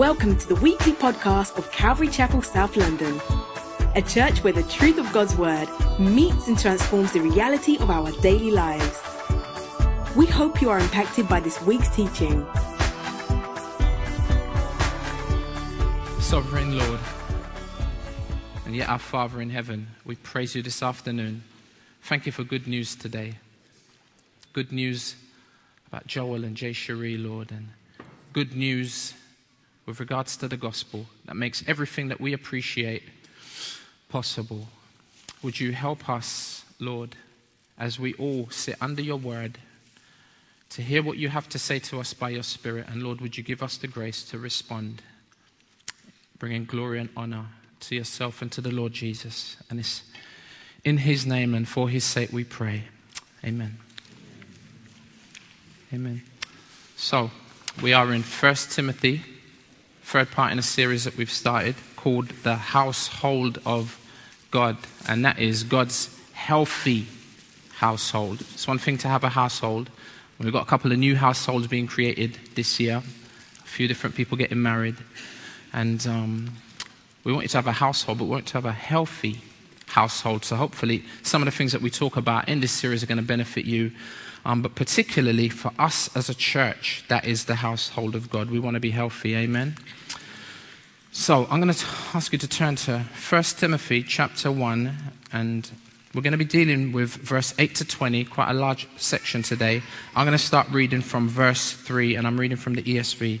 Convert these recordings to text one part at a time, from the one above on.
Welcome to the weekly podcast of Calvary Chapel, South London, a church where the truth of God's Word meets and transforms the reality of our daily lives. We hope you are impacted by this week's teaching. Sovereign Lord, and yet our Father in heaven, we praise you this afternoon. Thank you for good news today. Good news about Joel and Jay Cherie, Lord, and good news with regards to the gospel that makes everything that we appreciate possible. Would you help us, Lord, as we all sit under your word, to hear what you have to say to us by your Spirit? And Lord, would you give us the grace to respond, bringing glory and honor to yourself and to the Lord Jesus? And it's in his name and for his sake we pray. Amen. Amen. So, we are in 1 Timothy third part in a series that we've started called The Household of God, and that is God's healthy household. It's one thing to have a household. We've got a couple of new households being created this year, a few different people getting married, and um, we want you to have a household, but we want you to have a healthy household. So hopefully, some of the things that we talk about in this series are going to benefit you. Um, but particularly for us as a church, that is the household of God. We want to be healthy. Amen. So I'm going to ask you to turn to 1 Timothy chapter 1, and we're going to be dealing with verse 8 to 20, quite a large section today. I'm going to start reading from verse 3, and I'm reading from the ESV.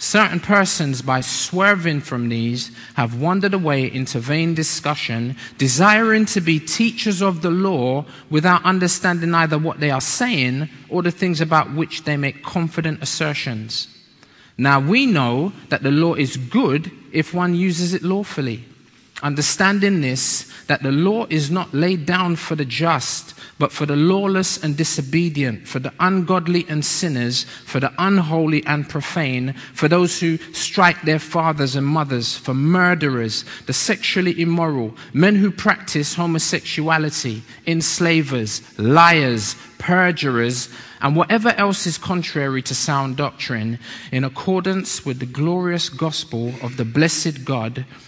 Certain persons, by swerving from these, have wandered away into vain discussion, desiring to be teachers of the law without understanding either what they are saying or the things about which they make confident assertions. Now we know that the law is good if one uses it lawfully. Understanding this, that the law is not laid down for the just, but for the lawless and disobedient, for the ungodly and sinners, for the unholy and profane, for those who strike their fathers and mothers, for murderers, the sexually immoral, men who practice homosexuality, enslavers, liars, perjurers, and whatever else is contrary to sound doctrine, in accordance with the glorious gospel of the blessed God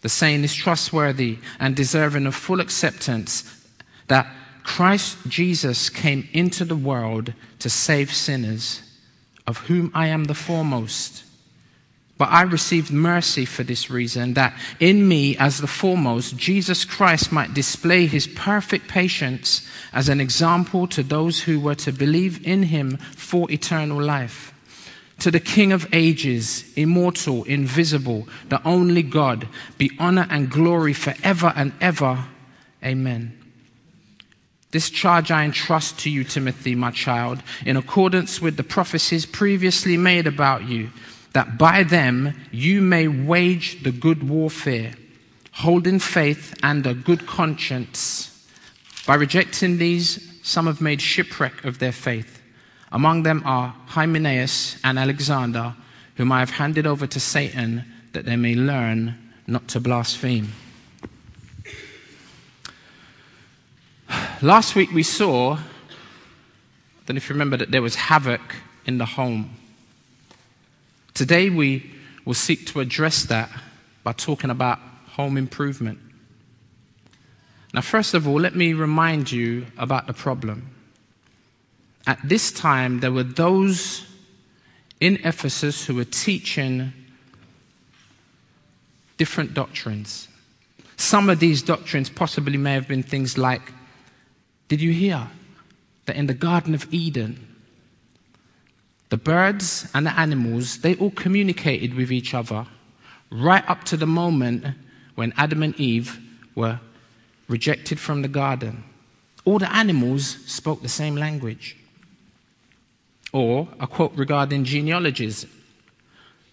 The saying is trustworthy and deserving of full acceptance that Christ Jesus came into the world to save sinners, of whom I am the foremost. But I received mercy for this reason, that in me, as the foremost, Jesus Christ might display his perfect patience as an example to those who were to believe in him for eternal life. To the King of ages, immortal, invisible, the only God, be honor and glory forever and ever. Amen. This charge I entrust to you, Timothy, my child, in accordance with the prophecies previously made about you, that by them you may wage the good warfare, holding faith and a good conscience. By rejecting these, some have made shipwreck of their faith. Among them are Hymenaeus and Alexander, whom I have handed over to Satan that they may learn not to blaspheme. Last week we saw, I don't know if you remember, that there was havoc in the home. Today we will seek to address that by talking about home improvement. Now, first of all, let me remind you about the problem. At this time, there were those in Ephesus who were teaching different doctrines. Some of these doctrines possibly may have been things like Did you hear that in the Garden of Eden, the birds and the animals, they all communicated with each other right up to the moment when Adam and Eve were rejected from the garden. All the animals spoke the same language. Or a quote regarding genealogies,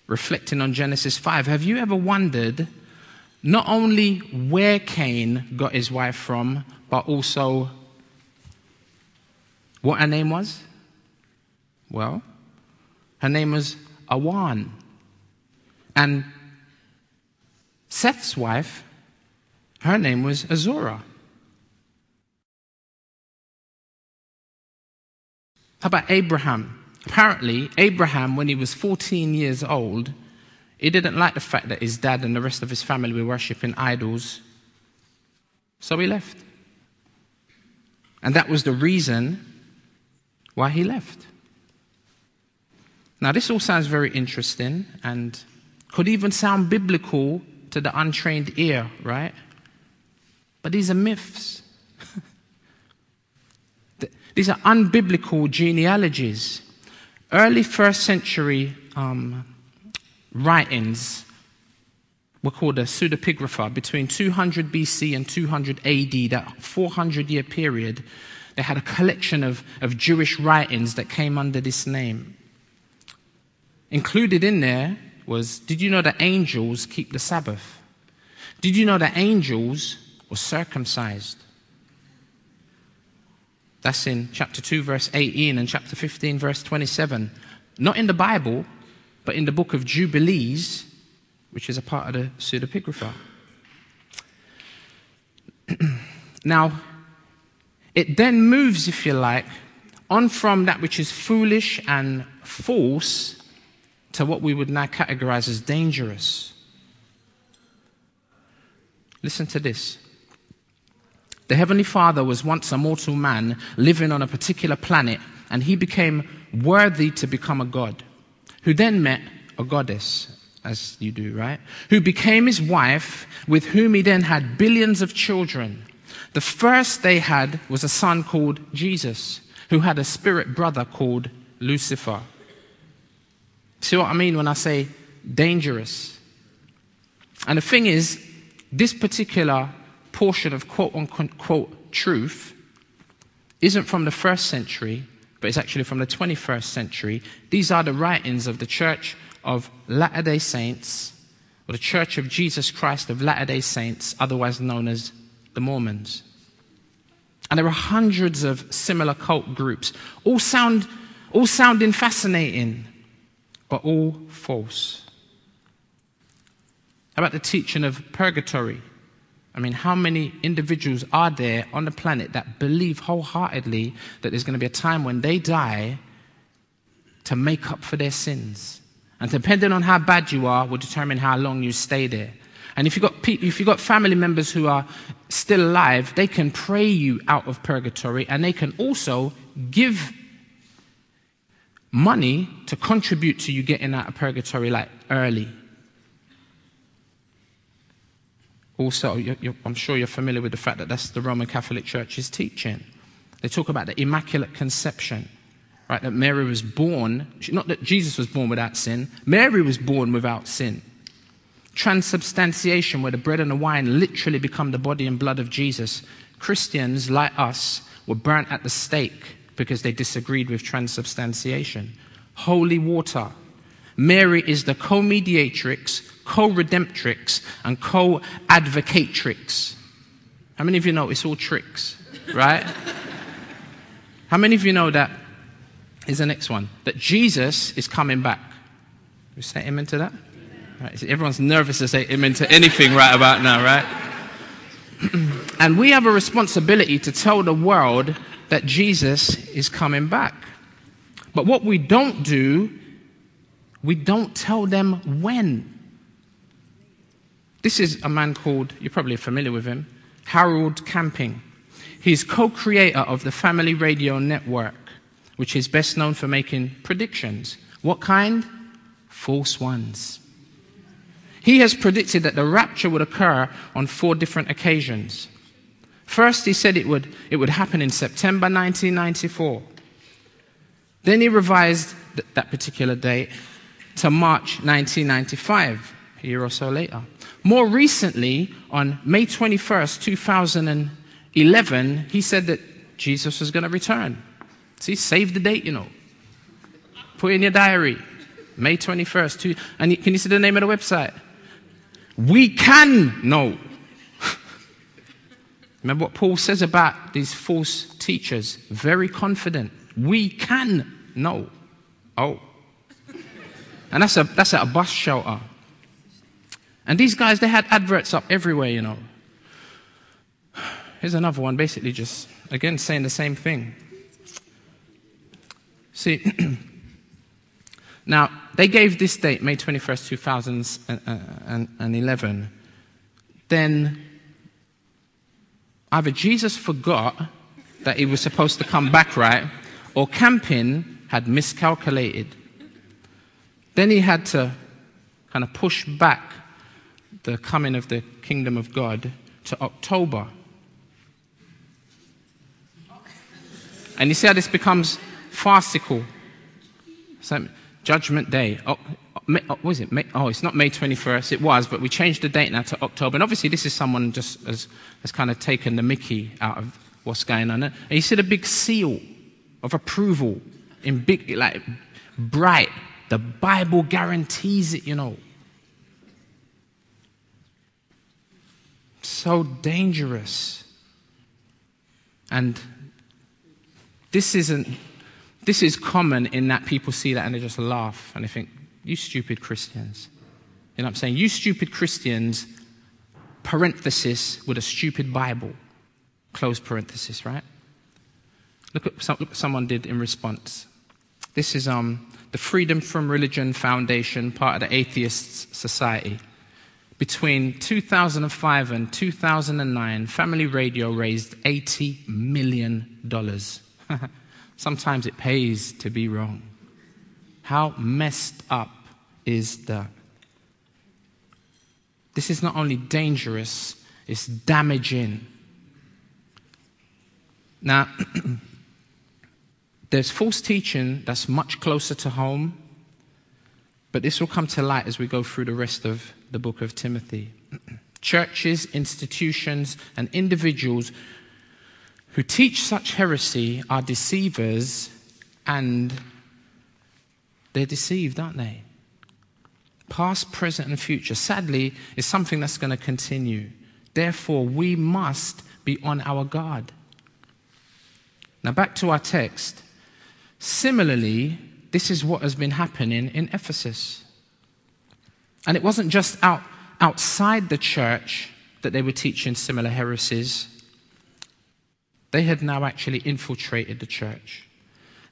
reflecting on Genesis 5. Have you ever wondered not only where Cain got his wife from, but also what her name was? Well, her name was Awan. And Seth's wife, her name was Azura. How about Abraham? Apparently, Abraham, when he was 14 years old, he didn't like the fact that his dad and the rest of his family were worshipping idols. So he left. And that was the reason why he left. Now, this all sounds very interesting and could even sound biblical to the untrained ear, right? But these are myths. these are unbiblical genealogies. Early first century um, writings were called a pseudepigrapha between 200 BC and 200 AD, that 400 year period they had a collection of, of Jewish writings that came under this name. Included in there was Did you know that angels keep the Sabbath? Did you know that angels were circumcised? That's in chapter 2, verse 18, and chapter 15, verse 27. Not in the Bible, but in the book of Jubilees, which is a part of the pseudepigrapha. now, it then moves, if you like, on from that which is foolish and false to what we would now categorize as dangerous. Listen to this. The Heavenly Father was once a mortal man living on a particular planet, and he became worthy to become a god, who then met a goddess, as you do, right? Who became his wife, with whom he then had billions of children. The first they had was a son called Jesus, who had a spirit brother called Lucifer. See what I mean when I say dangerous? And the thing is, this particular portion of quote unquote truth isn't from the first century, but it's actually from the 21st century. These are the writings of the Church of Latter day Saints, or the Church of Jesus Christ of Latter day Saints, otherwise known as the Mormons. And there are hundreds of similar cult groups, all, sound, all sounding fascinating, but all false. How about the teaching of purgatory? I mean, how many individuals are there on the planet that believe wholeheartedly that there's going to be a time when they die to make up for their sins? And depending on how bad you are, will determine how long you stay there. And if you've got, if you've got family members who are still alive, they can pray you out of purgatory and they can also give money to contribute to you getting out of purgatory like early. Also, you're, you're, I'm sure you're familiar with the fact that that's the Roman Catholic Church's teaching. They talk about the Immaculate Conception, right? That Mary was born, not that Jesus was born without sin, Mary was born without sin transubstantiation, where the bread and the wine literally become the body and blood of Jesus, Christians like us were burnt at the stake because they disagreed with transubstantiation. Holy water. Mary is the co mediatrix, co redemptrix, and co advocatrix. How many of you know it's all tricks, right? How many of you know that? Is the next one that Jesus is coming back? We say amen to that? Right? Everyone's nervous to say amen to anything right about now, right? and we have a responsibility to tell the world that Jesus is coming back. But what we don't do, we don't tell them when. This is a man called, you're probably familiar with him, Harold Camping. He's co creator of the Family Radio Network, which is best known for making predictions. What kind? False ones. He has predicted that the rapture would occur on four different occasions. First, he said it would, it would happen in September 1994. Then he revised th- that particular date to March 1995, a year or so later. More recently, on May 21st, 2011, he said that Jesus was going to return. See, save the date, you know. Put in your diary. May 21st. Two, and can you see the name of the website? We can know. Remember what Paul says about these false teachers? Very confident. We can know. Oh. And that's, a, that's at a bus shelter. And these guys, they had adverts up everywhere, you know. Here's another one, basically just, again, saying the same thing. See, now, they gave this date, May 21st, 2011. Uh, uh, then either Jesus forgot that he was supposed to come back right, or Camping had miscalculated. Then he had to kind of push back the coming of the kingdom of God to October. And you see how this becomes farcical. So, Judgment Day. Oh, oh, it? May, oh, it's not May 21st. It was, but we changed the date now to October. And obviously, this is someone just has, has kind of taken the mickey out of what's going on. And you see the big seal of approval in big, like, bright. The Bible guarantees it, you know. So dangerous. And this isn't this is common in that people see that and they just laugh and they think, you stupid Christians. You know what I'm saying? You stupid Christians, parenthesis with a stupid Bible. Close parenthesis, right? Look at, some, look someone did in response. This is um, the Freedom from Religion Foundation, part of the Atheists Society. Between 2005 and 2009, Family Radio raised $80 million. Sometimes it pays to be wrong. How messed up is that? This is not only dangerous, it's damaging. Now, there's false teaching that's much closer to home, but this will come to light as we go through the rest of the book of Timothy. Churches, institutions, and individuals who teach such heresy are deceivers and they're deceived, aren't they? Past, present, and future, sadly, is something that's going to continue. Therefore, we must be on our guard. Now, back to our text. Similarly, this is what has been happening in Ephesus. And it wasn't just out, outside the church that they were teaching similar heresies. They had now actually infiltrated the church.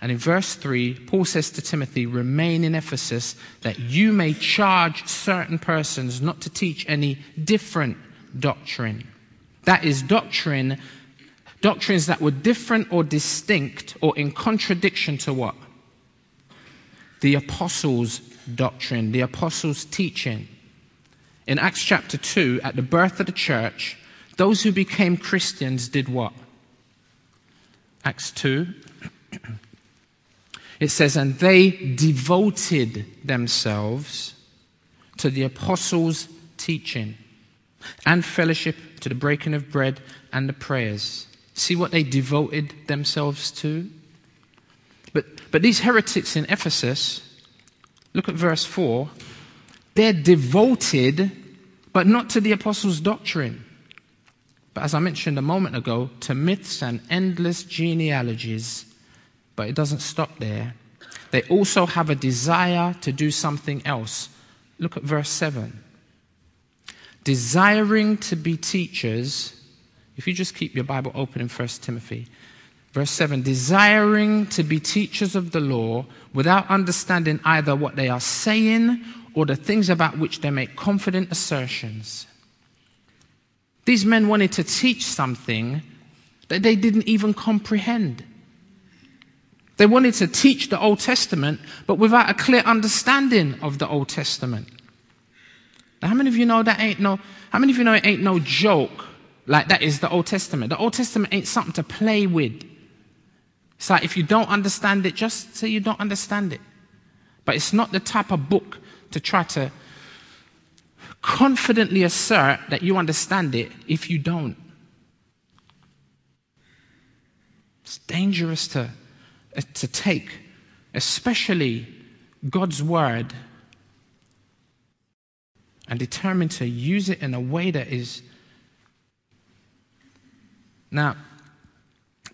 And in verse 3, Paul says to Timothy, Remain in Ephesus, that you may charge certain persons not to teach any different doctrine. That is, doctrine, doctrines that were different or distinct or in contradiction to what? The apostles' doctrine, the apostles' teaching. In Acts chapter 2, at the birth of the church, those who became Christians did what? Acts 2. It says, And they devoted themselves to the apostles' teaching and fellowship, to the breaking of bread and the prayers. See what they devoted themselves to? But, but these heretics in Ephesus, look at verse 4, they're devoted, but not to the apostles' doctrine but as I mentioned a moment ago, to myths and endless genealogies. But it doesn't stop there. They also have a desire to do something else. Look at verse 7. Desiring to be teachers, if you just keep your Bible open in 1 Timothy, verse 7 desiring to be teachers of the law without understanding either what they are saying or the things about which they make confident assertions. These men wanted to teach something that they didn't even comprehend. They wanted to teach the Old Testament, but without a clear understanding of the Old Testament. Now, how many of you know that ain't no, how many of you know it ain't no joke? Like that is the Old Testament. The Old Testament ain't something to play with. It's like if you don't understand it, just say you don't understand it. But it's not the type of book to try to confidently assert that you understand it if you don't. It's dangerous to, uh, to take, especially God's word, and determine to use it in a way that is. Now,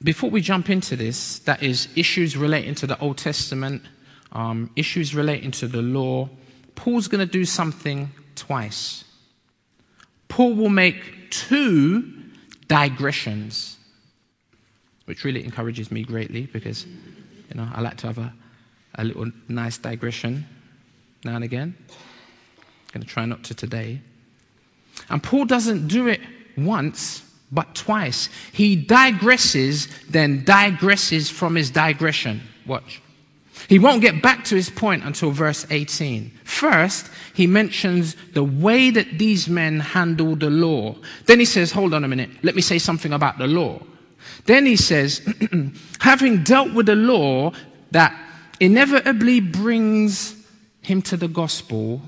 before we jump into this, that is issues relating to the Old Testament, um, issues relating to the law, Paul's going to do something twice. Paul will make two digressions, which really encourages me greatly because, you know, I like to have a, a little nice digression now and again. I'm going to try not to today. And Paul doesn't do it once, but twice. He digresses, then digresses from his digression. Watch. He won't get back to his point until verse 18. First, he mentions the way that these men handle the law. Then he says, Hold on a minute, let me say something about the law. Then he says, having dealt with the law that inevitably brings him to the gospel,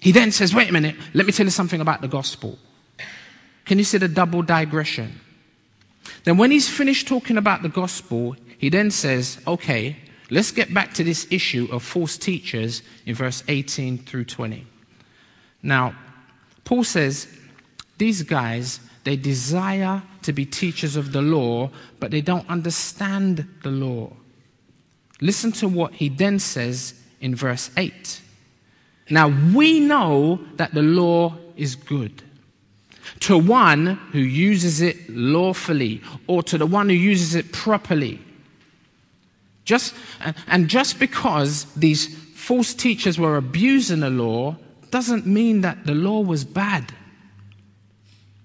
he then says, Wait a minute, let me tell you something about the gospel. Can you see the double digression? Then, when he's finished talking about the gospel, he then says, Okay, Let's get back to this issue of false teachers in verse 18 through 20. Now, Paul says these guys, they desire to be teachers of the law, but they don't understand the law. Listen to what he then says in verse 8. Now, we know that the law is good to one who uses it lawfully or to the one who uses it properly. Just, and just because these false teachers were abusing the law doesn't mean that the law was bad.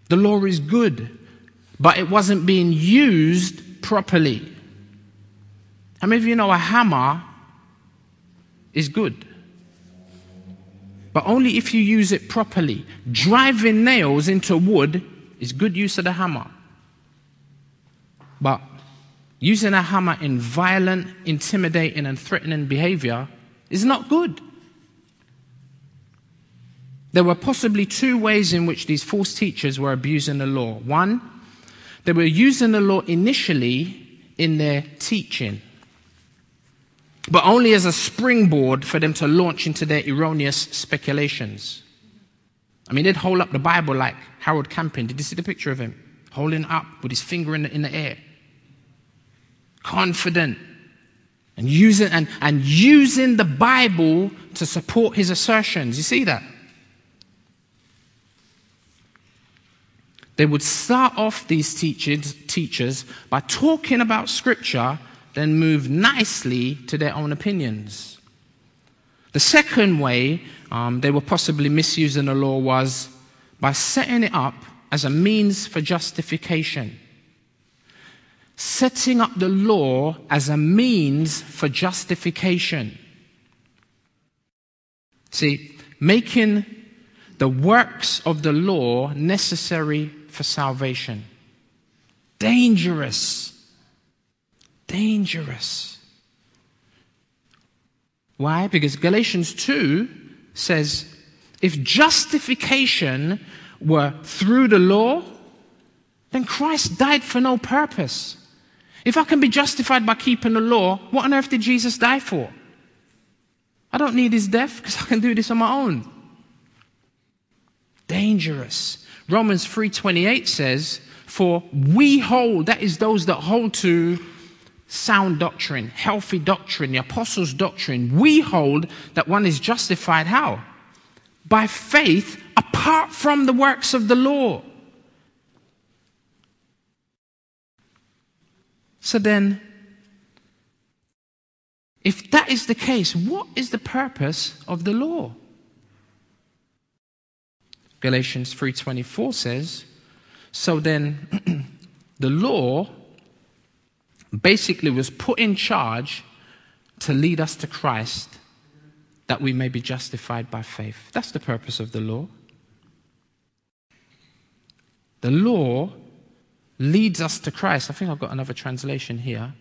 The law is good, but it wasn't being used properly. How many of you know a hammer is good? But only if you use it properly. Driving nails into wood is good use of the hammer. But using a hammer in violent, intimidating, and threatening behavior is not good. There were possibly two ways in which these false teachers were abusing the law. One, they were using the law initially in their teaching, but only as a springboard for them to launch into their erroneous speculations. I mean, they'd hold up the Bible like Harold Camping. Did you see the picture of him? Holding up with his finger in the, in the air confident, and using, and, and using the Bible to support his assertions. You see that? They would start off these teachers, teachers by talking about Scripture, then move nicely to their own opinions. The second way um, they were possibly misusing the law was by setting it up as a means for justification setting up the law as a means for justification. See, making the works of the law necessary for salvation. Dangerous. Dangerous. Why? Because Galatians 2 says if justification were through the law, then Christ died for no purpose. If I can be justified by keeping the law, what on earth did Jesus die for? I don't need his death because I can do this on my own. Dangerous. Romans 3:28 says, "For we hold, that is those that hold to sound doctrine, healthy doctrine, the apostles' doctrine, we hold that one is justified how? By faith apart from the works of the law." So then, if that is the case, what is the purpose of the law? Galatians 3:24 says, so then the law basically was put in charge to lead us to Christ that we may be justified by faith. That's the purpose of the law. The law leads us to Christ. I think I've got another translation here.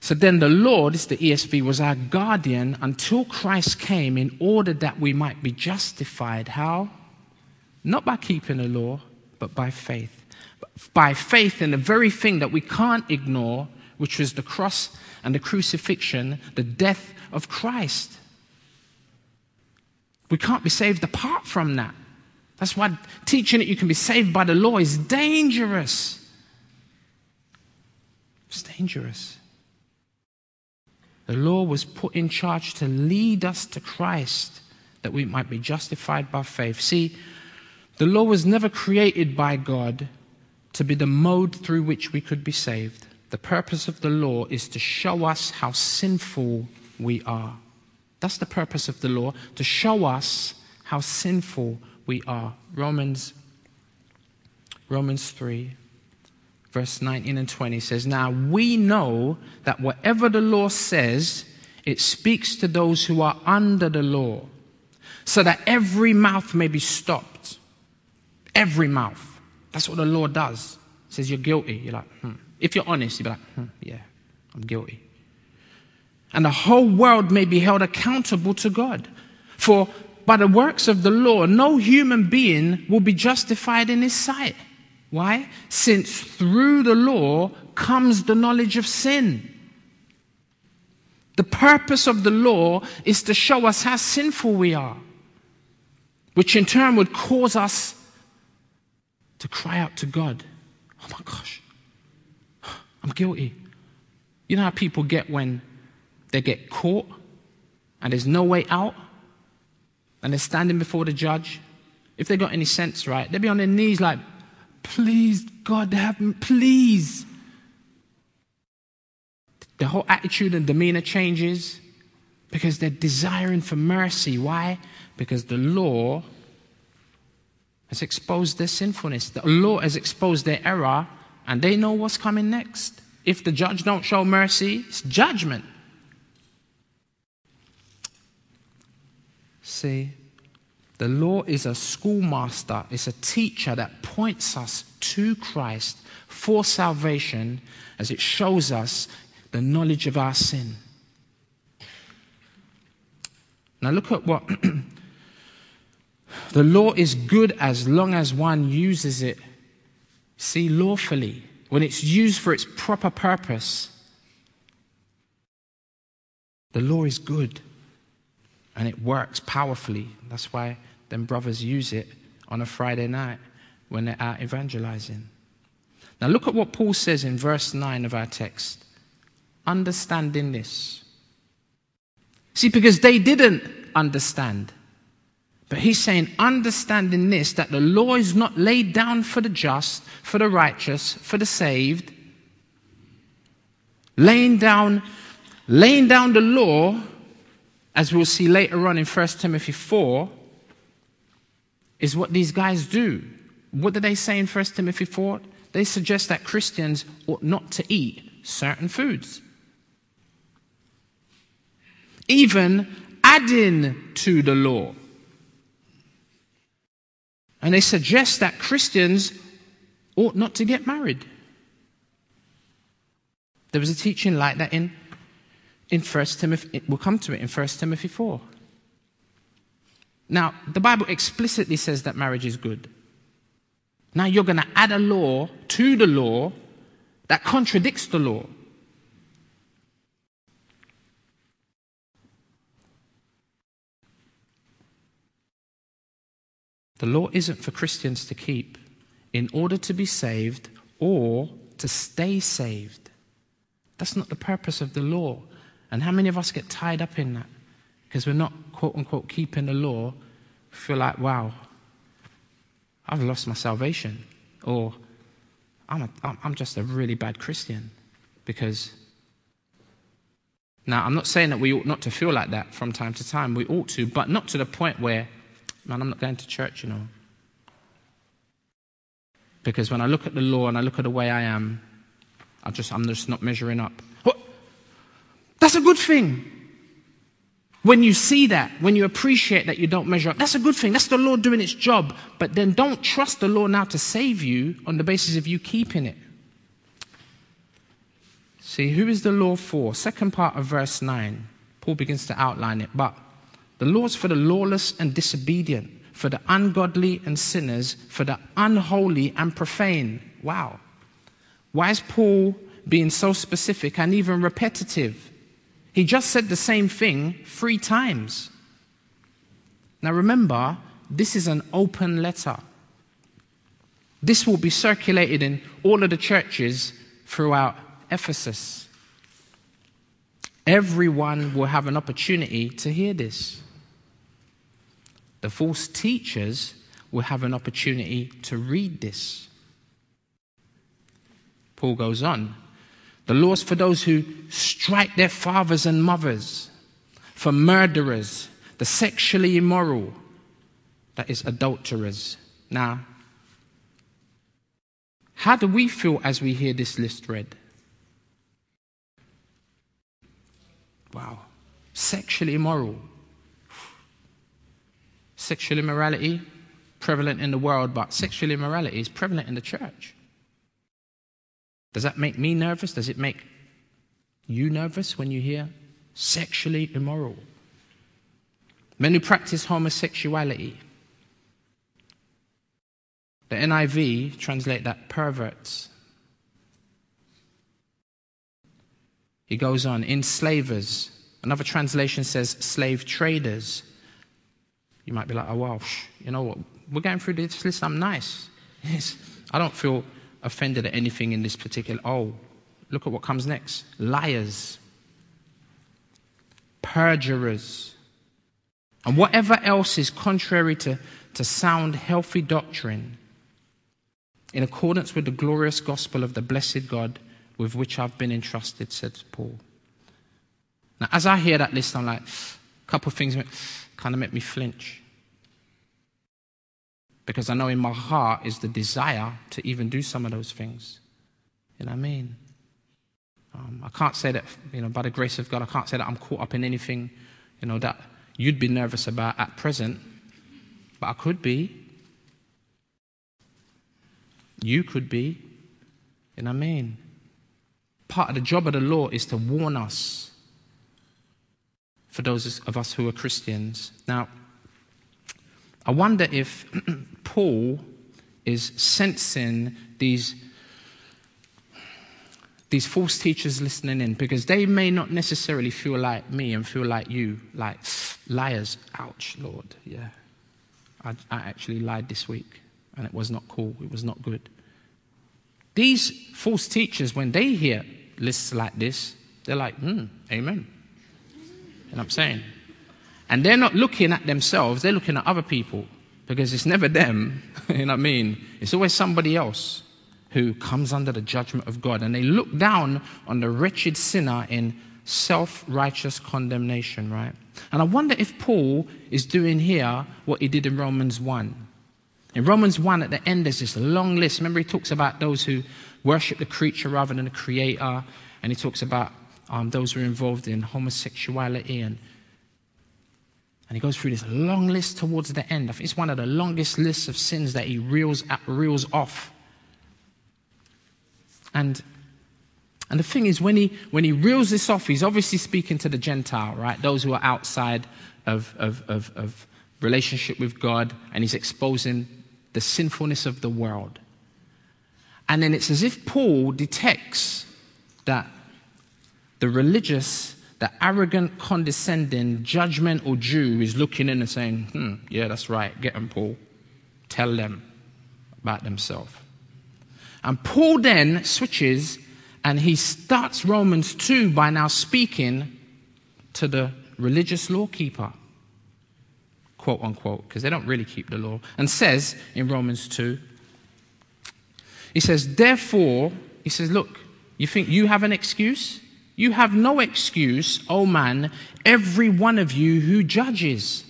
So then the law, this is the ESV, was our guardian until Christ came in order that we might be justified. How? Not by keeping the law, but by faith. By faith in the very thing that we can't ignore, which was the cross and the crucifixion, the death of Christ. We can't be saved apart from that. That's why teaching that you can be saved by the law is dangerous. It's dangerous. The law was put in charge to lead us to Christ that we might be justified by faith. See, the law was never created by God to be the mode through which we could be saved. The purpose of the law is to show us how sinful we are. That's the purpose of the law, to show us how sinful we are. Romans Romans 3 verse 19 and 20 says, Now we know that whatever the law says, it speaks to those who are under the law, so that every mouth may be stopped. Every mouth. That's what the law does. Says you're guilty. You're like, hmm. If you're honest, you'll be like, hmm, yeah, I'm guilty. And the whole world may be held accountable to God. For by the works of the law, no human being will be justified in his sight. Why? Since through the law comes the knowledge of sin. The purpose of the law is to show us how sinful we are, which in turn would cause us to cry out to God. Oh my gosh, I'm guilty. You know how people get when they get caught and there's no way out and they're standing before the judge? If they got any sense, right, they'd be on their knees like, Please, God, have me, please. The whole attitude and demeanor changes because they're desiring for mercy. Why? Because the law has exposed their sinfulness. The law has exposed their error, and they know what's coming next. If the judge don't show mercy, it's judgment. See, the law is a schoolmaster, it's a teacher that points us to Christ for salvation as it shows us the knowledge of our sin. Now, look at what the law is good as long as one uses it, see, lawfully, when it's used for its proper purpose. The law is good and it works powerfully. That's why them brothers use it on a Friday night when they're out evangelizing. Now, look at what Paul says in verse 9 of our text. Understanding this. See, because they didn't understand. But he's saying, understanding this, that the law is not laid down for the just, for the righteous, for the saved. Laying down, laying down the law as we'll see later on in 1 Timothy 4, is what these guys do. What do they say in 1 Timothy 4? They suggest that Christians ought not to eat certain foods. Even adding to the law. And they suggest that Christians ought not to get married. There was a teaching like that in in 1 Timothy, we'll come to it in 1 Timothy 4. Now, the Bible explicitly says that marriage is good. Now you're going to add a law to the law that contradicts the law. The law isn't for Christians to keep in order to be saved or to stay saved. That's not the purpose of the law. And how many of us get tied up in that? Because we're not, quote unquote, keeping the law. Feel like, wow, I've lost my salvation. Or I'm, a, I'm just a really bad Christian. Because, now, I'm not saying that we ought not to feel like that from time to time. We ought to, but not to the point where, man, I'm not going to church, you know. Because when I look at the law and I look at the way I am, I just, I'm just not measuring up. That's a good thing. When you see that, when you appreciate that you don't measure up, that's a good thing. That's the Lord doing its job. But then don't trust the law now to save you on the basis of you keeping it. See, who is the law for? Second part of verse 9. Paul begins to outline it. But the law's for the lawless and disobedient, for the ungodly and sinners, for the unholy and profane. Wow. Why is Paul being so specific and even repetitive? He just said the same thing three times. Now remember, this is an open letter. This will be circulated in all of the churches throughout Ephesus. Everyone will have an opportunity to hear this. The false teachers will have an opportunity to read this. Paul goes on the laws for those who strike their fathers and mothers, for murderers, the sexually immoral, that is, adulterers. Now, how do we feel as we hear this list read? Wow. Sexually immoral. Sexual immorality, prevalent in the world, but sexual immorality is prevalent in the church. Does that make me nervous? Does it make you nervous when you hear sexually immoral? Men who practice homosexuality. The NIV translate that perverts. He goes on, enslavers. Another translation says slave traders. You might be like, oh, well, you know what? We're going through this list. I'm nice. Yes. I don't feel offended at anything in this particular. Oh, look at what comes next liars, perjurers, and whatever else is contrary to, to sound, healthy doctrine in accordance with the glorious gospel of the blessed God with which I've been entrusted, said Paul. Now, as I hear that list, I'm like, a couple of things kind of make me flinch. Because I know in my heart is the desire to even do some of those things. You know what I mean? Um, I can't say that, you know, by the grace of God, I can't say that I'm caught up in anything, you know, that you'd be nervous about at present. But I could be. You could be. You know what I mean? Part of the job of the law is to warn us for those of us who are Christians. Now, I wonder if Paul is sensing these, these false teachers listening in because they may not necessarily feel like me and feel like you, like liars. Ouch, Lord. Yeah. I, I actually lied this week and it was not cool, it was not good. These false teachers, when they hear lists like this, they're like, hmm, amen. And I'm saying, and they're not looking at themselves, they're looking at other people because it's never them, you know what I mean? It's always somebody else who comes under the judgment of God. And they look down on the wretched sinner in self righteous condemnation, right? And I wonder if Paul is doing here what he did in Romans 1. In Romans 1, at the end, there's this long list. Remember, he talks about those who worship the creature rather than the creator. And he talks about um, those who are involved in homosexuality and and he goes through this long list towards the end. I think it's one of the longest lists of sins that he reels, reels off. And, and the thing is, when he, when he reels this off, he's obviously speaking to the Gentile, right? Those who are outside of, of, of, of relationship with God, and he's exposing the sinfulness of the world. And then it's as if Paul detects that the religious the arrogant, condescending, judgmental Jew is looking in and saying, hmm, yeah, that's right, get them, Paul. Tell them about themselves. And Paul then switches and he starts Romans 2 by now speaking to the religious lawkeeper, quote unquote, because they don't really keep the law, and says in Romans 2, he says, therefore, he says, look, you think you have an excuse? You have no excuse, O oh man, every one of you who judges.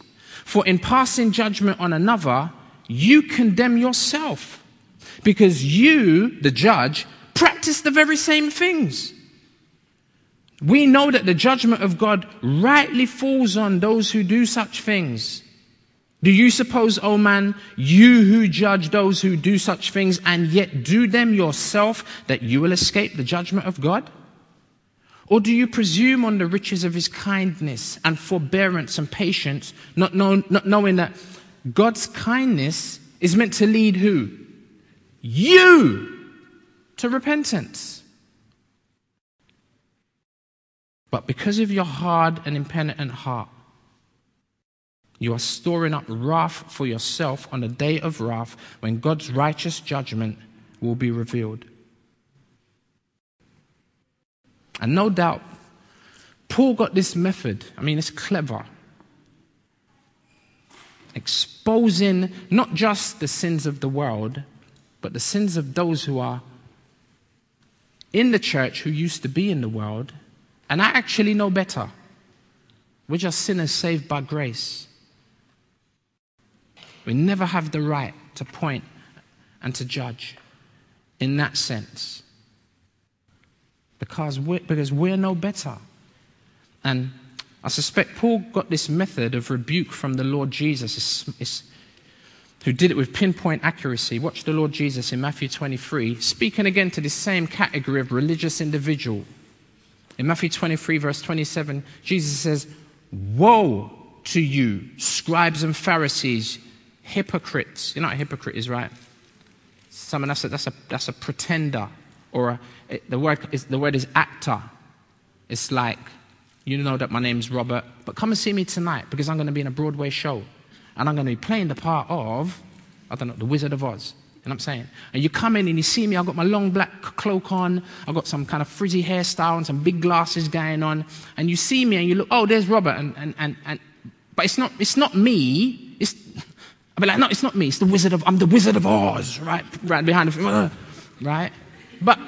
For in passing judgment on another, you condemn yourself. Because you, the judge, practice the very same things. We know that the judgment of God rightly falls on those who do such things. Do you suppose, O oh man, you who judge those who do such things and yet do them yourself, that you will escape the judgment of God? Or do you presume on the riches of his kindness and forbearance and patience, not, know, not knowing that God's kindness is meant to lead who? You to repentance. But because of your hard and impenitent heart, you are storing up wrath for yourself on the day of wrath when God's righteous judgment will be revealed. And no doubt, Paul got this method. I mean, it's clever. Exposing not just the sins of the world, but the sins of those who are in the church who used to be in the world. And I actually know better. We're just sinners saved by grace. We never have the right to point and to judge in that sense. Because we're, because we're no better. And I suspect Paul got this method of rebuke from the Lord Jesus, who did it with pinpoint accuracy. Watch the Lord Jesus in Matthew 23, speaking again to this same category of religious individual. In Matthew 23, verse 27, Jesus says, Woe to you, scribes and Pharisees, hypocrites. You know what a hypocrite is, right? Someone that's a, that's a, that's a pretender, or a, the, word is, the word is actor. It's like, you know that my name's Robert, but come and see me tonight because I'm going to be in a Broadway show. And I'm going to be playing the part of, I don't know, the Wizard of Oz. You know what I'm saying? And you come in and you see me, I've got my long black cloak on, I've got some kind of frizzy hairstyle and some big glasses going on, and you see me and you look, oh, there's Robert, and, and, and, and but it's not, it's not me, it's, I'll be like, no, it's not me. It's the Wizard of, I'm the Wizard of Oz, right? Right behind the, right? But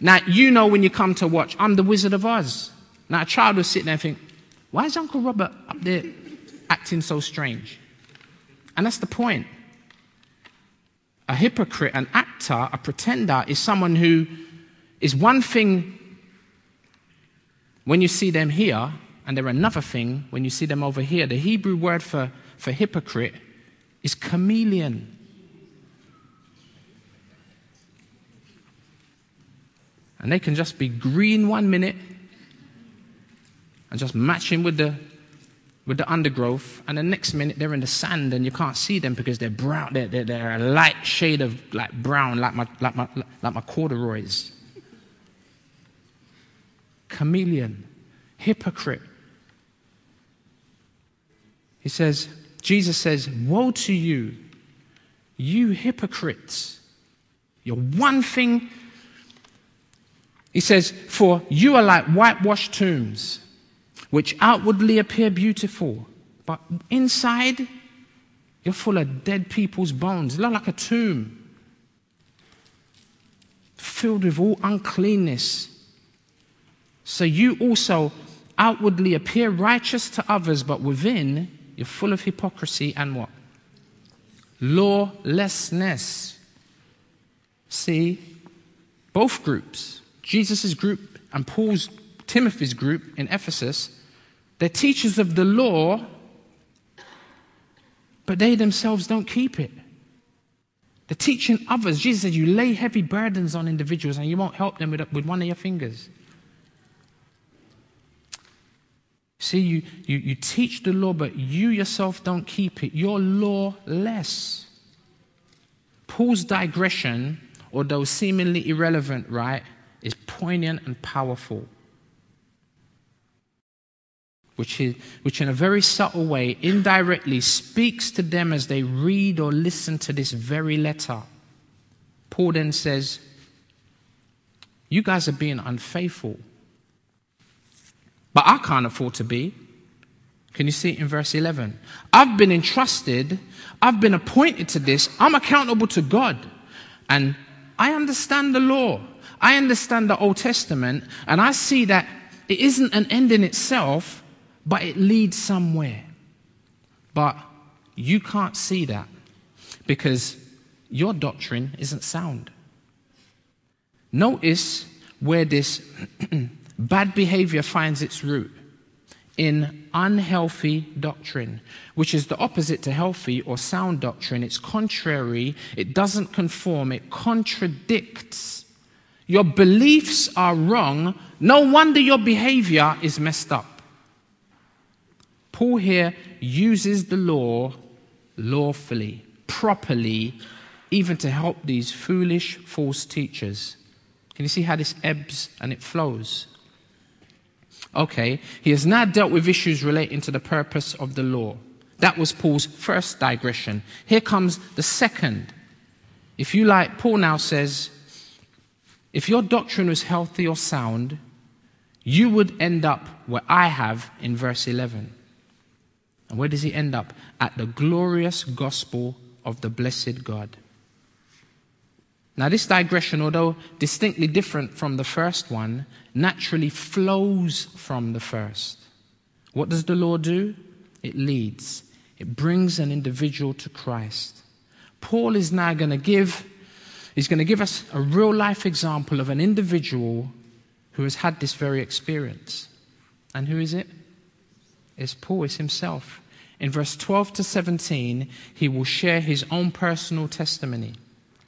now you know when you come to watch, I'm the Wizard of Oz. Now a child will sit there and think, why is Uncle Robert up there acting so strange? And that's the point. A hypocrite, an actor, a pretender is someone who is one thing when you see them here, and they're another thing when you see them over here. The Hebrew word for for hypocrite is chameleon. And they can just be green one minute and just matching with the with the undergrowth, and the next minute they're in the sand and you can't see them because they're brown. They're, they're, they're a light shade of like brown, like my, like my, like my corduroys. Chameleon, hypocrite. He says, Jesus says, Woe to you, you hypocrites. You're one thing. He says, For you are like whitewashed tombs, which outwardly appear beautiful, but inside you're full of dead people's bones. You look like a tomb, filled with all uncleanness. So you also outwardly appear righteous to others, but within you're full of hypocrisy and what? Lawlessness. See, both groups, Jesus' group and Paul's, Timothy's group in Ephesus, they're teachers of the law, but they themselves don't keep it. They're teaching others. Jesus said, You lay heavy burdens on individuals and you won't help them with, with one of your fingers. See, you, you, you teach the law, but you yourself don't keep it. You're lawless. Paul's digression, although seemingly irrelevant, right, is poignant and powerful. Which, is, which, in a very subtle way, indirectly speaks to them as they read or listen to this very letter. Paul then says, You guys are being unfaithful. But I can't afford to be. Can you see it in verse 11? I've been entrusted, I've been appointed to this, I'm accountable to God. And I understand the law, I understand the Old Testament, and I see that it isn't an end in itself, but it leads somewhere. But you can't see that because your doctrine isn't sound. Notice where this Bad behavior finds its root in unhealthy doctrine, which is the opposite to healthy or sound doctrine. It's contrary, it doesn't conform, it contradicts. Your beliefs are wrong. No wonder your behavior is messed up. Paul here uses the law lawfully, properly, even to help these foolish false teachers. Can you see how this ebbs and it flows? Okay, he has now dealt with issues relating to the purpose of the law. That was Paul's first digression. Here comes the second. If you like, Paul now says, if your doctrine was healthy or sound, you would end up where I have in verse 11. And where does he end up? At the glorious gospel of the blessed God. Now, this digression, although distinctly different from the first one, naturally flows from the first. What does the law do? It leads, it brings an individual to Christ. Paul is now going to give, he's going to give us a real life example of an individual who has had this very experience. And who is it? It's Paul, it's himself. In verse 12 to 17, he will share his own personal testimony.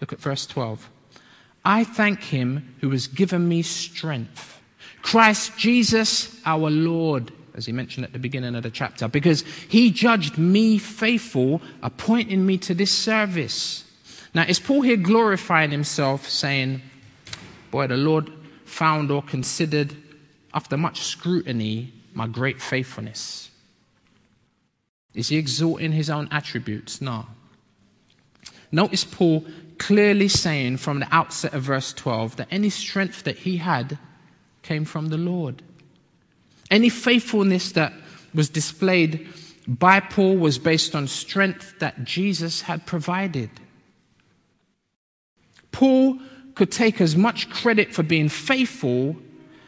Look at verse 12. I thank him who has given me strength. Christ Jesus our Lord, as he mentioned at the beginning of the chapter, because he judged me faithful, appointing me to this service. Now, is Paul here glorifying himself, saying, Boy, the Lord found or considered, after much scrutiny, my great faithfulness? Is he exalting his own attributes? No. Notice Paul clearly saying from the outset of verse 12 that any strength that he had came from the Lord. Any faithfulness that was displayed by Paul was based on strength that Jesus had provided. Paul could take as much credit for being faithful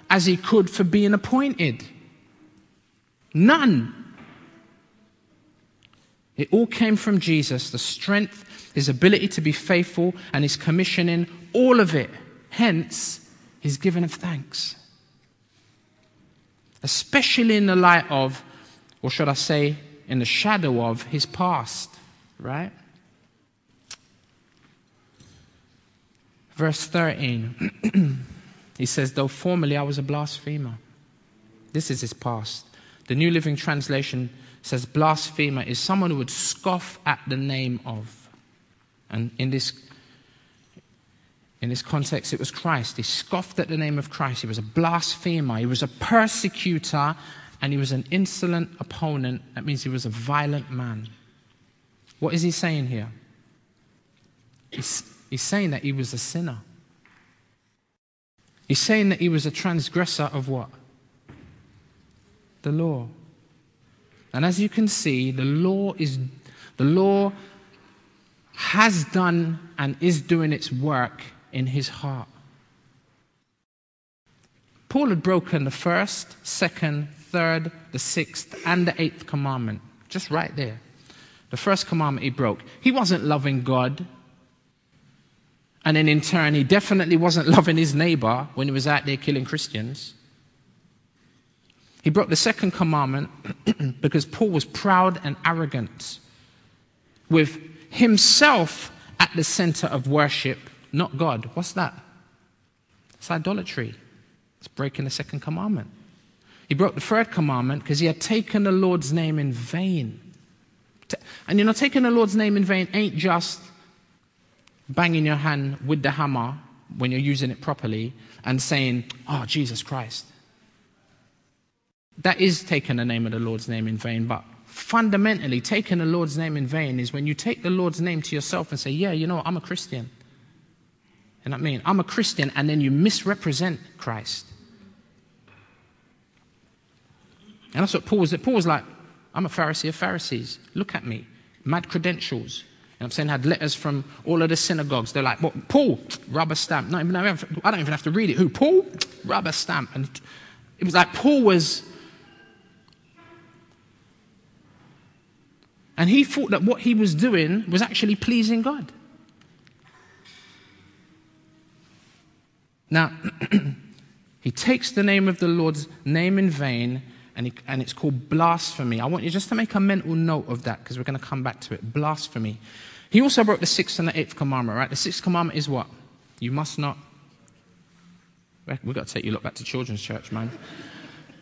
as he could for being appointed. None. It all came from Jesus, the strength his ability to be faithful, and his commissioning, all of it. Hence, his giving of thanks. Especially in the light of, or should I say, in the shadow of his past, right? Verse 13, he says, Though formerly I was a blasphemer. This is his past. The New Living Translation says, Blasphemer is someone who would scoff at the name of. And in this, in this context, it was Christ. He scoffed at the name of Christ. He was a blasphemer. He was a persecutor. And he was an insolent opponent. That means he was a violent man. What is he saying here? He's, he's saying that he was a sinner. He's saying that he was a transgressor of what? The law. And as you can see, the law is the law has done and is doing its work in his heart. Paul had broken the first, second, third, the sixth, and the eighth commandment. Just right there. The first commandment he broke. He wasn't loving God. And then in turn, he definitely wasn't loving his neighbor when he was out there killing Christians. He broke the second commandment because Paul was proud and arrogant with himself at the center of worship, not God. What's that? It's idolatry. It's breaking the second commandment. He broke the third commandment because he had taken the Lord's name in vain. And you know, taking the Lord's name in vain ain't just banging your hand with the hammer when you're using it properly and saying, Oh, Jesus Christ. That is taking the name of the Lord's name in vain, but fundamentally, taking the Lord's name in vain is when you take the Lord's name to yourself and say, Yeah, you know, I'm a Christian. And I mean, I'm a Christian, and then you misrepresent Christ. And that's what Paul was. Paul was like, I'm a Pharisee of Pharisees. Look at me. Mad credentials. And I'm saying had letters from all of the synagogues. They're like? Paul, rubber stamp. Not even, I don't even have to read it. Who? Paul? Rubber stamp. And it was like Paul was And he thought that what he was doing was actually pleasing God. Now, he takes the name of the Lord's name in vain, and, he, and it's called blasphemy. I want you just to make a mental note of that because we're going to come back to it. Blasphemy. He also broke the sixth and the eighth commandment, right? The sixth commandment is what? You must not. We've got to take you look back to children's church, man.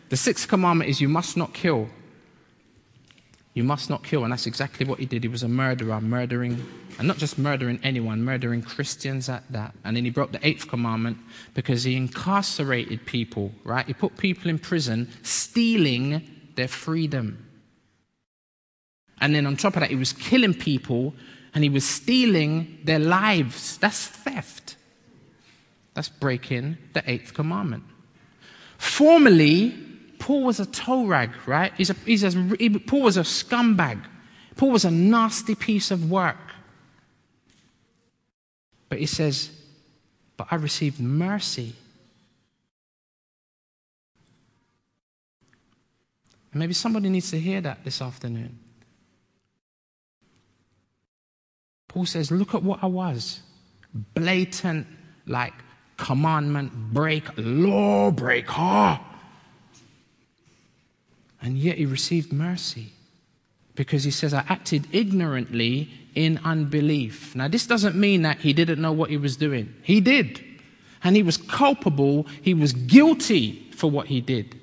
The sixth commandment is you must not kill. You must not kill. And that's exactly what he did. He was a murderer, murdering, and not just murdering anyone, murdering Christians at that. And then he broke the eighth commandment because he incarcerated people, right? He put people in prison, stealing their freedom. And then on top of that, he was killing people and he was stealing their lives. That's theft. That's breaking the eighth commandment. Formerly, Paul was a toe rag, right? He's a, he's a, he, Paul was a scumbag. Paul was a nasty piece of work. But he says, But I received mercy. Maybe somebody needs to hear that this afternoon. Paul says, Look at what I was. Blatant, like commandment break, law breaker. And yet he received mercy because he says, I acted ignorantly in unbelief. Now, this doesn't mean that he didn't know what he was doing. He did. And he was culpable, he was guilty for what he did.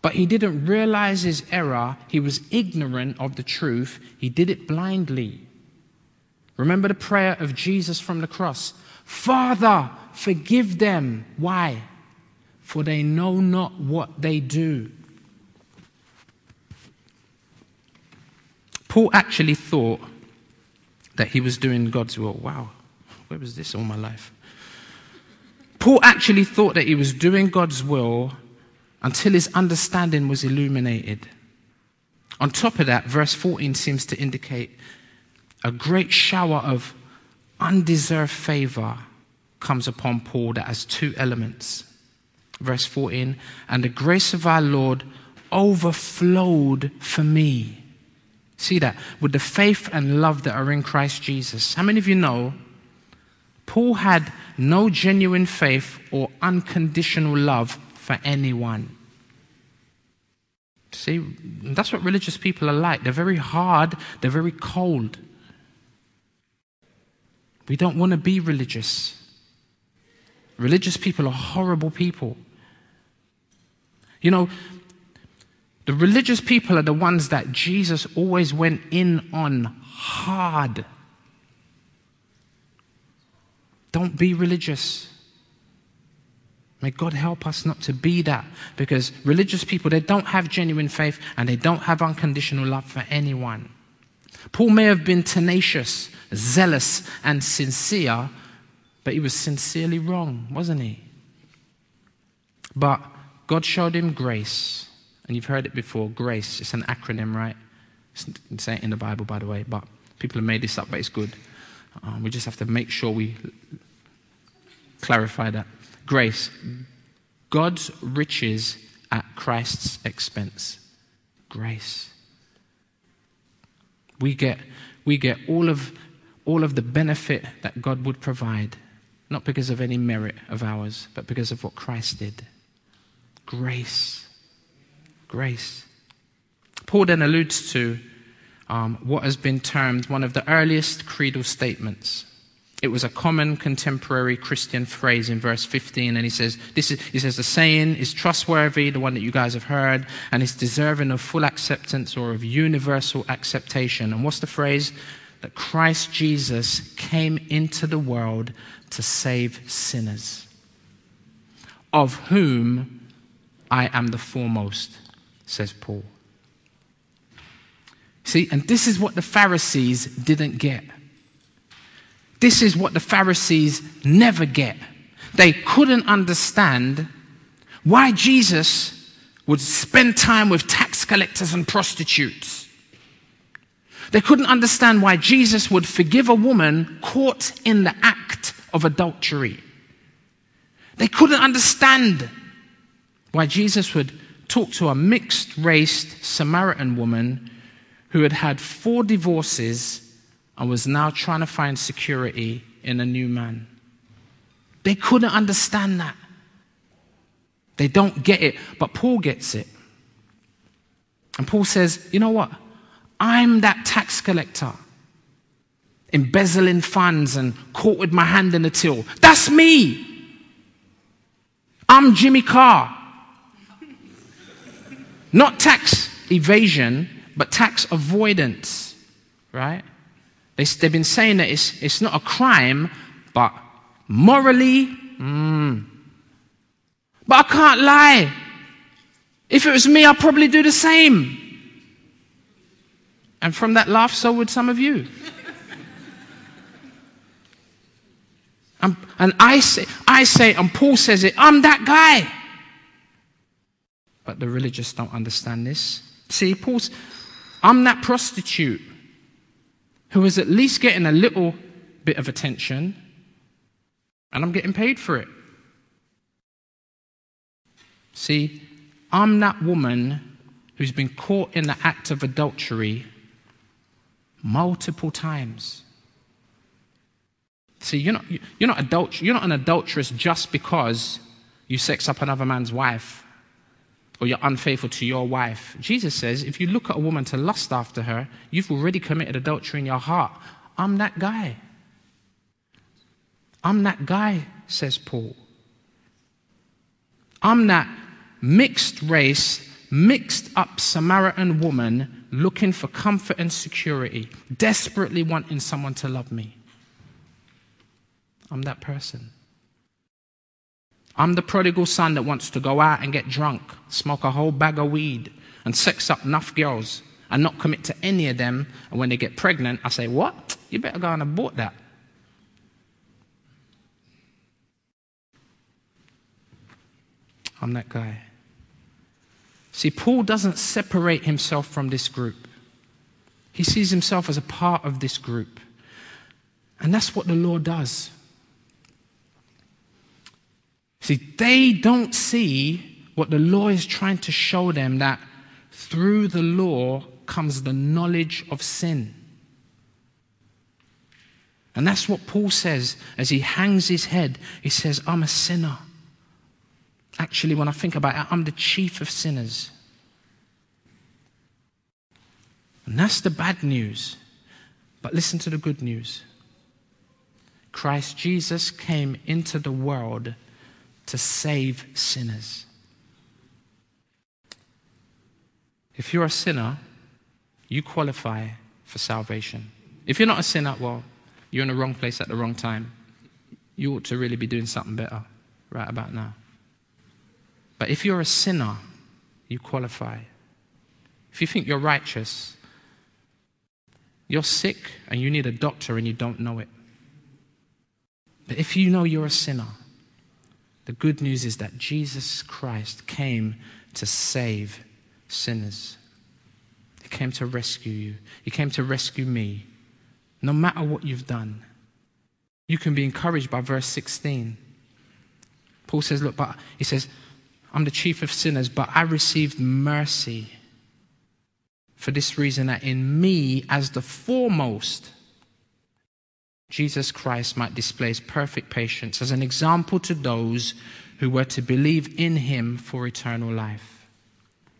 But he didn't realize his error, he was ignorant of the truth, he did it blindly. Remember the prayer of Jesus from the cross Father, forgive them. Why? For they know not what they do. Paul actually thought that he was doing God's will. Wow, where was this all my life? Paul actually thought that he was doing God's will until his understanding was illuminated. On top of that, verse 14 seems to indicate a great shower of undeserved favor comes upon Paul that has two elements. Verse 14, and the grace of our Lord overflowed for me See that? With the faith and love that are in Christ Jesus. How many of you know Paul had no genuine faith or unconditional love for anyone? See, that's what religious people are like. They're very hard, they're very cold. We don't want to be religious. Religious people are horrible people. You know, the religious people are the ones that Jesus always went in on hard. Don't be religious. May God help us not to be that because religious people, they don't have genuine faith and they don't have unconditional love for anyone. Paul may have been tenacious, zealous, and sincere, but he was sincerely wrong, wasn't he? But God showed him grace and you've heard it before grace. It's an acronym, right? It's in the Bible, by the way, but people have made this up, but it's good. Um, we just have to make sure we clarify that. Grace, God's riches at Christ's expense. Grace. We get, we get all, of, all of the benefit that God would provide, not because of any merit of ours, but because of what Christ did. Grace grace. Paul then alludes to um, what has been termed one of the earliest creedal statements. It was a common contemporary Christian phrase in verse 15, and he says, this is, he says, the saying is trustworthy, the one that you guys have heard, and it's deserving of full acceptance or of universal acceptation. And what's the phrase? That Christ Jesus came into the world to save sinners, of whom I am the foremost says Paul. See, and this is what the Pharisees didn't get. This is what the Pharisees never get. They couldn't understand why Jesus would spend time with tax collectors and prostitutes. They couldn't understand why Jesus would forgive a woman caught in the act of adultery. They couldn't understand why Jesus would talk to a mixed raced Samaritan woman who had had four divorces and was now trying to find security in a new man. They couldn't understand that. They don't get it, but Paul gets it. And Paul says, you know what? I'm that tax collector, embezzling funds and caught with my hand in the till. That's me. I'm Jimmy Carr. Not tax evasion, but tax avoidance, right? They, have been saying that it's, it's not a crime, but morally, mm. but I can't lie. If it was me, I'd probably do the same. And from that laugh, so would some of you. and, and I say, I say, and Paul says it, I'm that guy. But the religious don't understand this. See, Paul's, I'm that prostitute who is at least getting a little bit of attention, and I'm getting paid for it. See, I'm that woman who's been caught in the act of adultery multiple times. See, you're not, you're not, adult, you're not an adulteress just because you sex up another man's wife or you're unfaithful to your wife. Jesus says if you look at a woman to lust after her, you've already committed adultery in your heart. I'm that guy. I'm that guy, says Paul. I'm that mixed race, mixed up Samaritan woman looking for comfort and security, desperately wanting someone to love me. I'm that person. I'm the prodigal son that wants to go out and get drunk, smoke a whole bag of weed, and sex up enough girls and not commit to any of them. And when they get pregnant, I say, What? You better go and abort that. I'm that guy. See, Paul doesn't separate himself from this group, he sees himself as a part of this group. And that's what the law does. See, they don't see what the law is trying to show them that through the law comes the knowledge of sin. And that's what Paul says as he hangs his head. He says, I'm a sinner. Actually, when I think about it, I'm the chief of sinners. And that's the bad news. But listen to the good news Christ Jesus came into the world to save sinners. If you're a sinner, you qualify for salvation. If you're not a sinner, well, you're in the wrong place at the wrong time. You ought to really be doing something better right about now. But if you're a sinner, you qualify. If you think you're righteous, you're sick and you need a doctor and you don't know it. But if you know you're a sinner, the good news is that Jesus Christ came to save sinners. He came to rescue you. He came to rescue me. No matter what you've done, you can be encouraged by verse 16. Paul says, Look, but he says, I'm the chief of sinners, but I received mercy for this reason that in me, as the foremost, Jesus Christ might display perfect patience as an example to those who were to believe in him for eternal life.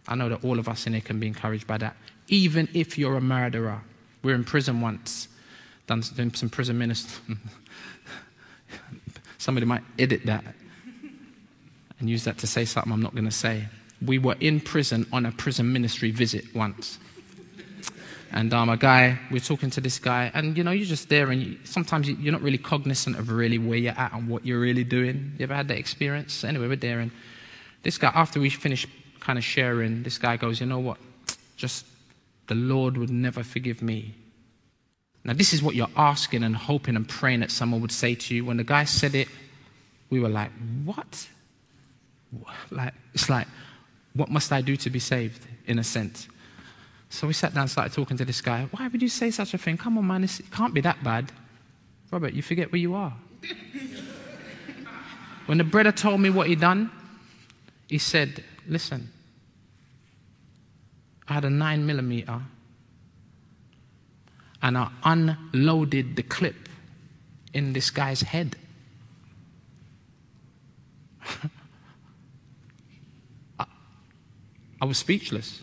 I know that all of us in here can be encouraged by that. Even if you're a murderer, we are in prison once, done some prison ministry. Somebody might edit that and use that to say something I'm not going to say. We were in prison on a prison ministry visit once. And um, a guy, we're talking to this guy, and you know, you're just there, and you, sometimes you, are not really cognizant of really where you're at and what you're really doing. You ever had that experience? Anyway, we're there, and this guy, after we finished kind of sharing, this guy goes, You know what? Just the Lord would never forgive me. Now, this is what you're asking and hoping and praying that someone would say to you. When the guy said it, we were like, What? Like, it's like, what must I do to be saved, in a sense? So we sat down and started talking to this guy. Why would you say such a thing? Come on, man, it can't be that bad. Robert, you forget where you are. when the brother told me what he'd done, he said, Listen, I had a nine millimeter and I unloaded the clip in this guy's head. I was speechless.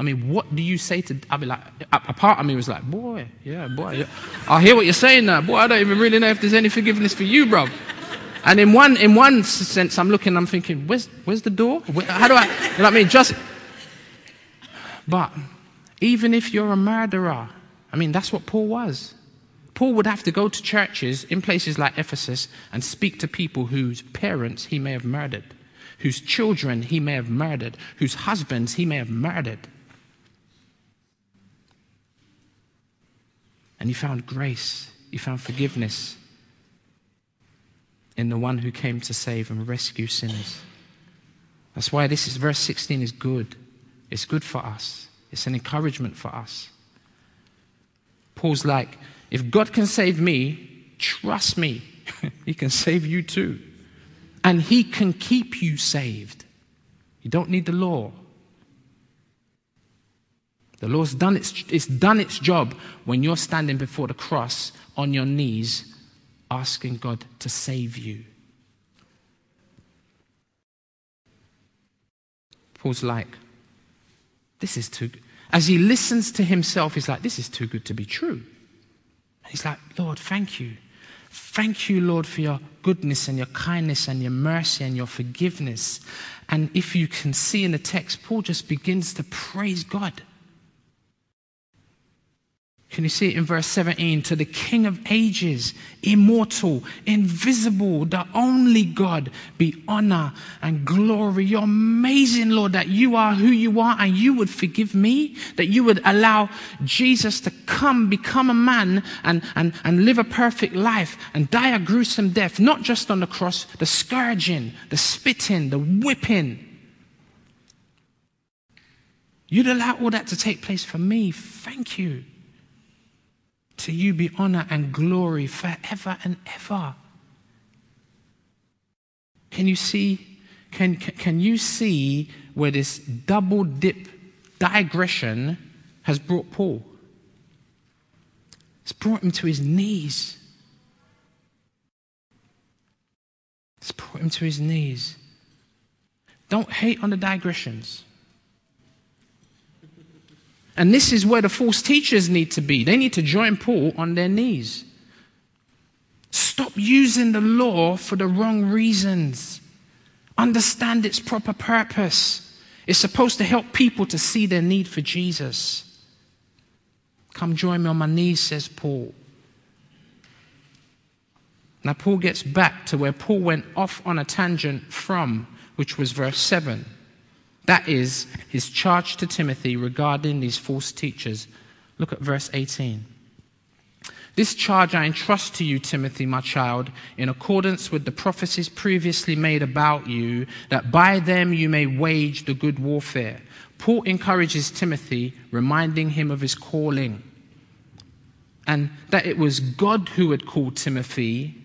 I mean, what do you say to? I'll be like, a part of me was like, boy, yeah, boy, yeah. I hear what you're saying now, boy. I don't even really know if there's any forgiveness for you, bro. And in one, in one sense, I'm looking, I'm thinking, where's, where's the door? Where, how do I, you know what I mean? Just, but even if you're a murderer, I mean, that's what Paul was. Paul would have to go to churches in places like Ephesus and speak to people whose parents he may have murdered, whose children he may have murdered, whose husbands he may have murdered. And he found grace, he found forgiveness in the one who came to save and rescue sinners. That's why this is verse 16 is good. It's good for us. It's an encouragement for us. Paul's like, if God can save me, trust me, he can save you too. And he can keep you saved. You don't need the law. The law's done its, it's done its job when you're standing before the cross on your knees asking God to save you. Paul's like, this is too good. As he listens to himself, he's like, this is too good to be true. He's like, Lord, thank you. Thank you, Lord, for your goodness and your kindness and your mercy and your forgiveness. And if you can see in the text, Paul just begins to praise God. Can you see it in verse 17? To the King of ages, immortal, invisible, the only God, be honor and glory. You're amazing, Lord, that you are who you are and you would forgive me, that you would allow Jesus to come, become a man, and, and, and live a perfect life and die a gruesome death, not just on the cross, the scourging, the spitting, the whipping. You'd allow all that to take place for me. Thank you. To you be honor and glory forever and ever. Can you see? Can, can you see where this double dip digression has brought Paul? It's brought him to his knees. It's brought him to his knees. Don't hate on the digressions. And this is where the false teachers need to be. They need to join Paul on their knees. Stop using the law for the wrong reasons. Understand its proper purpose. It's supposed to help people to see their need for Jesus. Come join me on my knees, says Paul. Now, Paul gets back to where Paul went off on a tangent from, which was verse 7. That is his charge to Timothy regarding these false teachers. Look at verse 18. This charge I entrust to you, Timothy, my child, in accordance with the prophecies previously made about you, that by them you may wage the good warfare. Paul encourages Timothy, reminding him of his calling, and that it was God who had called Timothy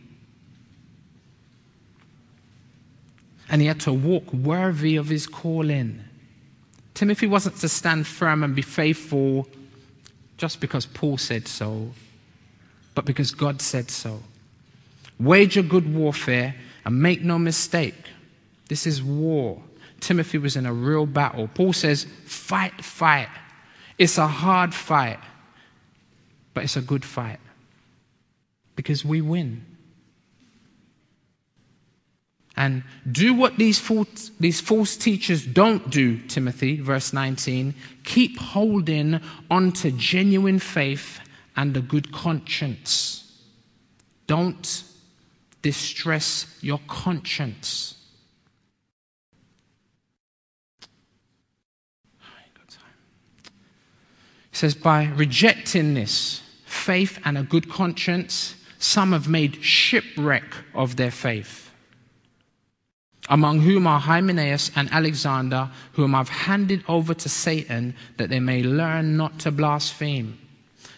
and he had to walk worthy of his calling. Timothy wasn't to stand firm and be faithful just because Paul said so, but because God said so. Wage a good warfare and make no mistake. This is war. Timothy was in a real battle. Paul says, fight, fight. It's a hard fight, but it's a good fight because we win. And do what these false, these false teachers don't do, Timothy, verse 19. Keep holding on to genuine faith and a good conscience. Don't distress your conscience. He says, by rejecting this faith and a good conscience, some have made shipwreck of their faith among whom are Hymenaeus and Alexander, whom I've handed over to Satan that they may learn not to blaspheme.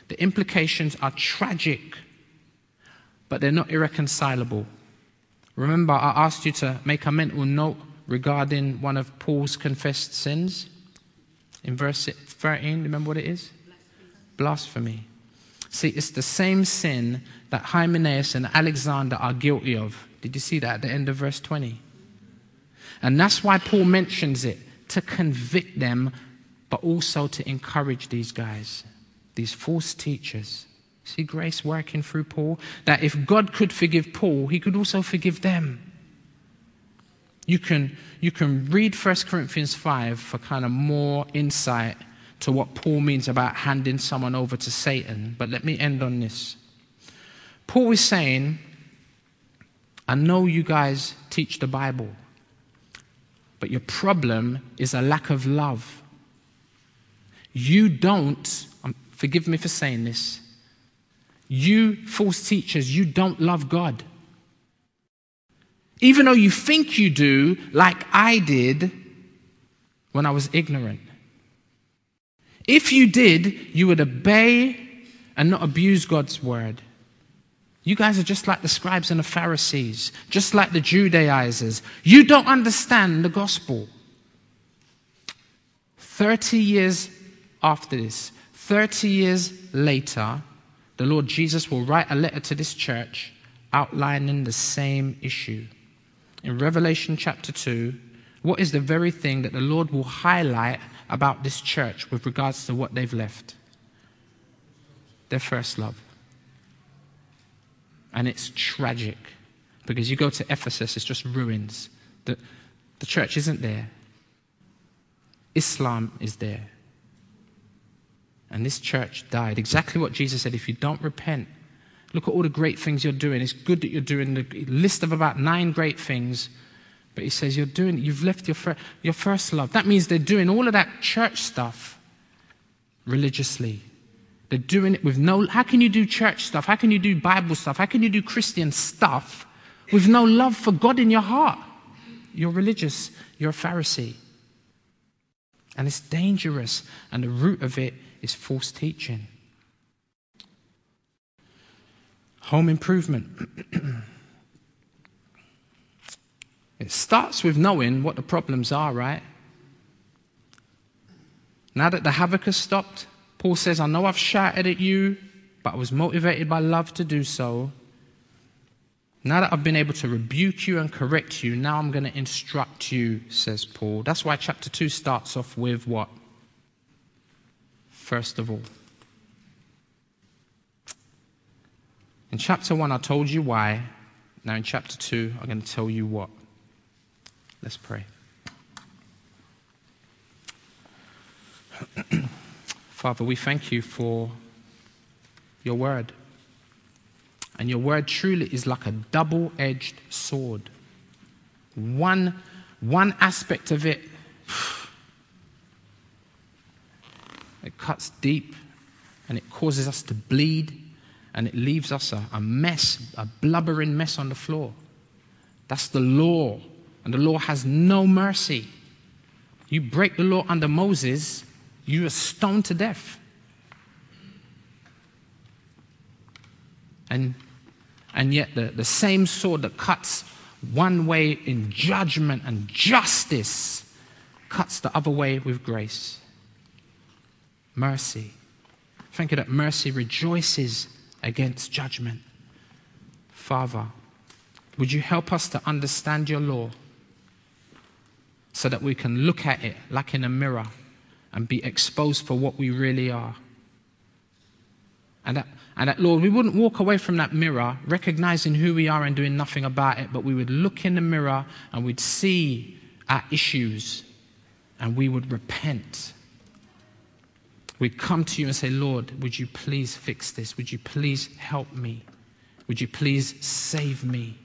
The implications are tragic, but they're not irreconcilable. Remember, I asked you to make a mental note regarding one of Paul's confessed sins in verse 13. Remember what it is? Blasphemy. See, it's the same sin that Hymenaeus and Alexander are guilty of. Did you see that at the end of verse 20? And that's why Paul mentions it. to convict them, but also to encourage these guys, these false teachers. See grace working through Paul? That if God could forgive Paul, he could also forgive them. You can, you can read 1 Corinthians 5 for kind of more insight to what Paul means about handing someone over to Satan. But let me end on this. Paul is saying, I know you guys teach the Bible, but your problem is a lack of love. You don't, um, forgive me for saying this, you false teachers, you don't love God. Even though you think you do, like I did when I was ignorant. If you did, you would obey and not abuse God's word. You guys are just like the scribes and the Pharisees, just like the Judaizers. You don't understand the gospel. 30 years after this, 30 years later, the Lord Jesus will write a letter to this church outlining the same issue. In Revelation chapter 2, what is the very thing that the Lord will highlight about this church with regards to what they've left? Their first love. And it's tragic because you go to Ephesus, it's just ruins. The, the church isn't there, Islam is there. And this church died. Exactly what Jesus said if you don't repent, look at all the great things you're doing. It's good that you're doing the list of about nine great things. But he says, You're doing, you've left your, fir- your first love. That means they're doing all of that church stuff religiously. They're doing it with no, how can you do church stuff? How can you do Bible stuff? How can you do Christian stuff with no love for God in your heart? You're religious, you're a Pharisee. And it's dangerous. And the root of it is false teaching. Home improvement. it starts with knowing what the problems are, right? Now that the havoc has stopped, Paul says, I know I've shouted at you, but I was motivated by love to do so. Now that I've been able to rebuke you and correct you, now I'm going to instruct you, says Paul. That's why chapter 2 starts off with what? First of all. In chapter 1, I told you why. Now, in chapter 2, I'm going to tell you what. Let's pray. Father, we thank you for your word. And your word truly is like a double edged sword. One, one aspect of it, it cuts deep and it causes us to bleed and it leaves us a, a mess, a blubbering mess on the floor. That's the law. And the law has no mercy. You break the law under Moses, you are stoned to death. And, and yet, the, the same sword that cuts one way in judgment and justice cuts the other way with grace. Mercy. Thank you that mercy rejoices against judgment. Father, would you help us to understand your law so that we can look at it like in a mirror and be exposed for what we really are. And that, and that, Lord, we wouldn't walk away from that mirror recognizing who we are and doing nothing about it, but we would look in the mirror and we'd see our issues and we would repent. We'd come to you and say, Lord, would you please fix this? Would you please help me? Would you please save me?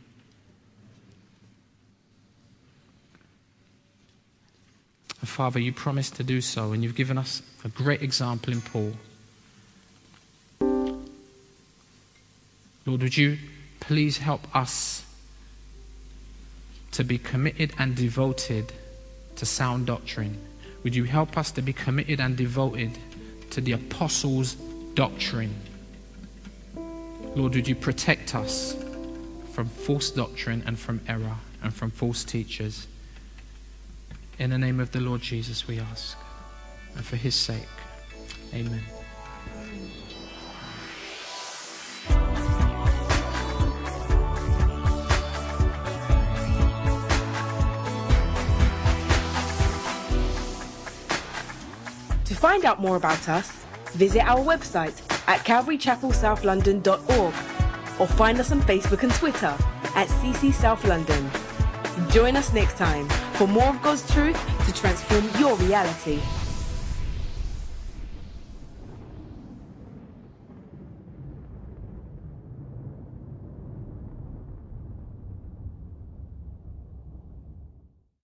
And Father, you promised to do so, and you've given us a great example in Paul. Lord, would you please help us to be committed and devoted to sound doctrine? Would you help us to be committed and devoted to the apostles' doctrine? Lord, would you protect us from false doctrine and from error and from false teachers? In the name of the Lord Jesus, we ask. And for his sake, amen. To find out more about us, visit our website at calvarychapelsouthlondon.org or find us on Facebook and Twitter at CC South London. Join us next time for more of God's truth to transform your reality.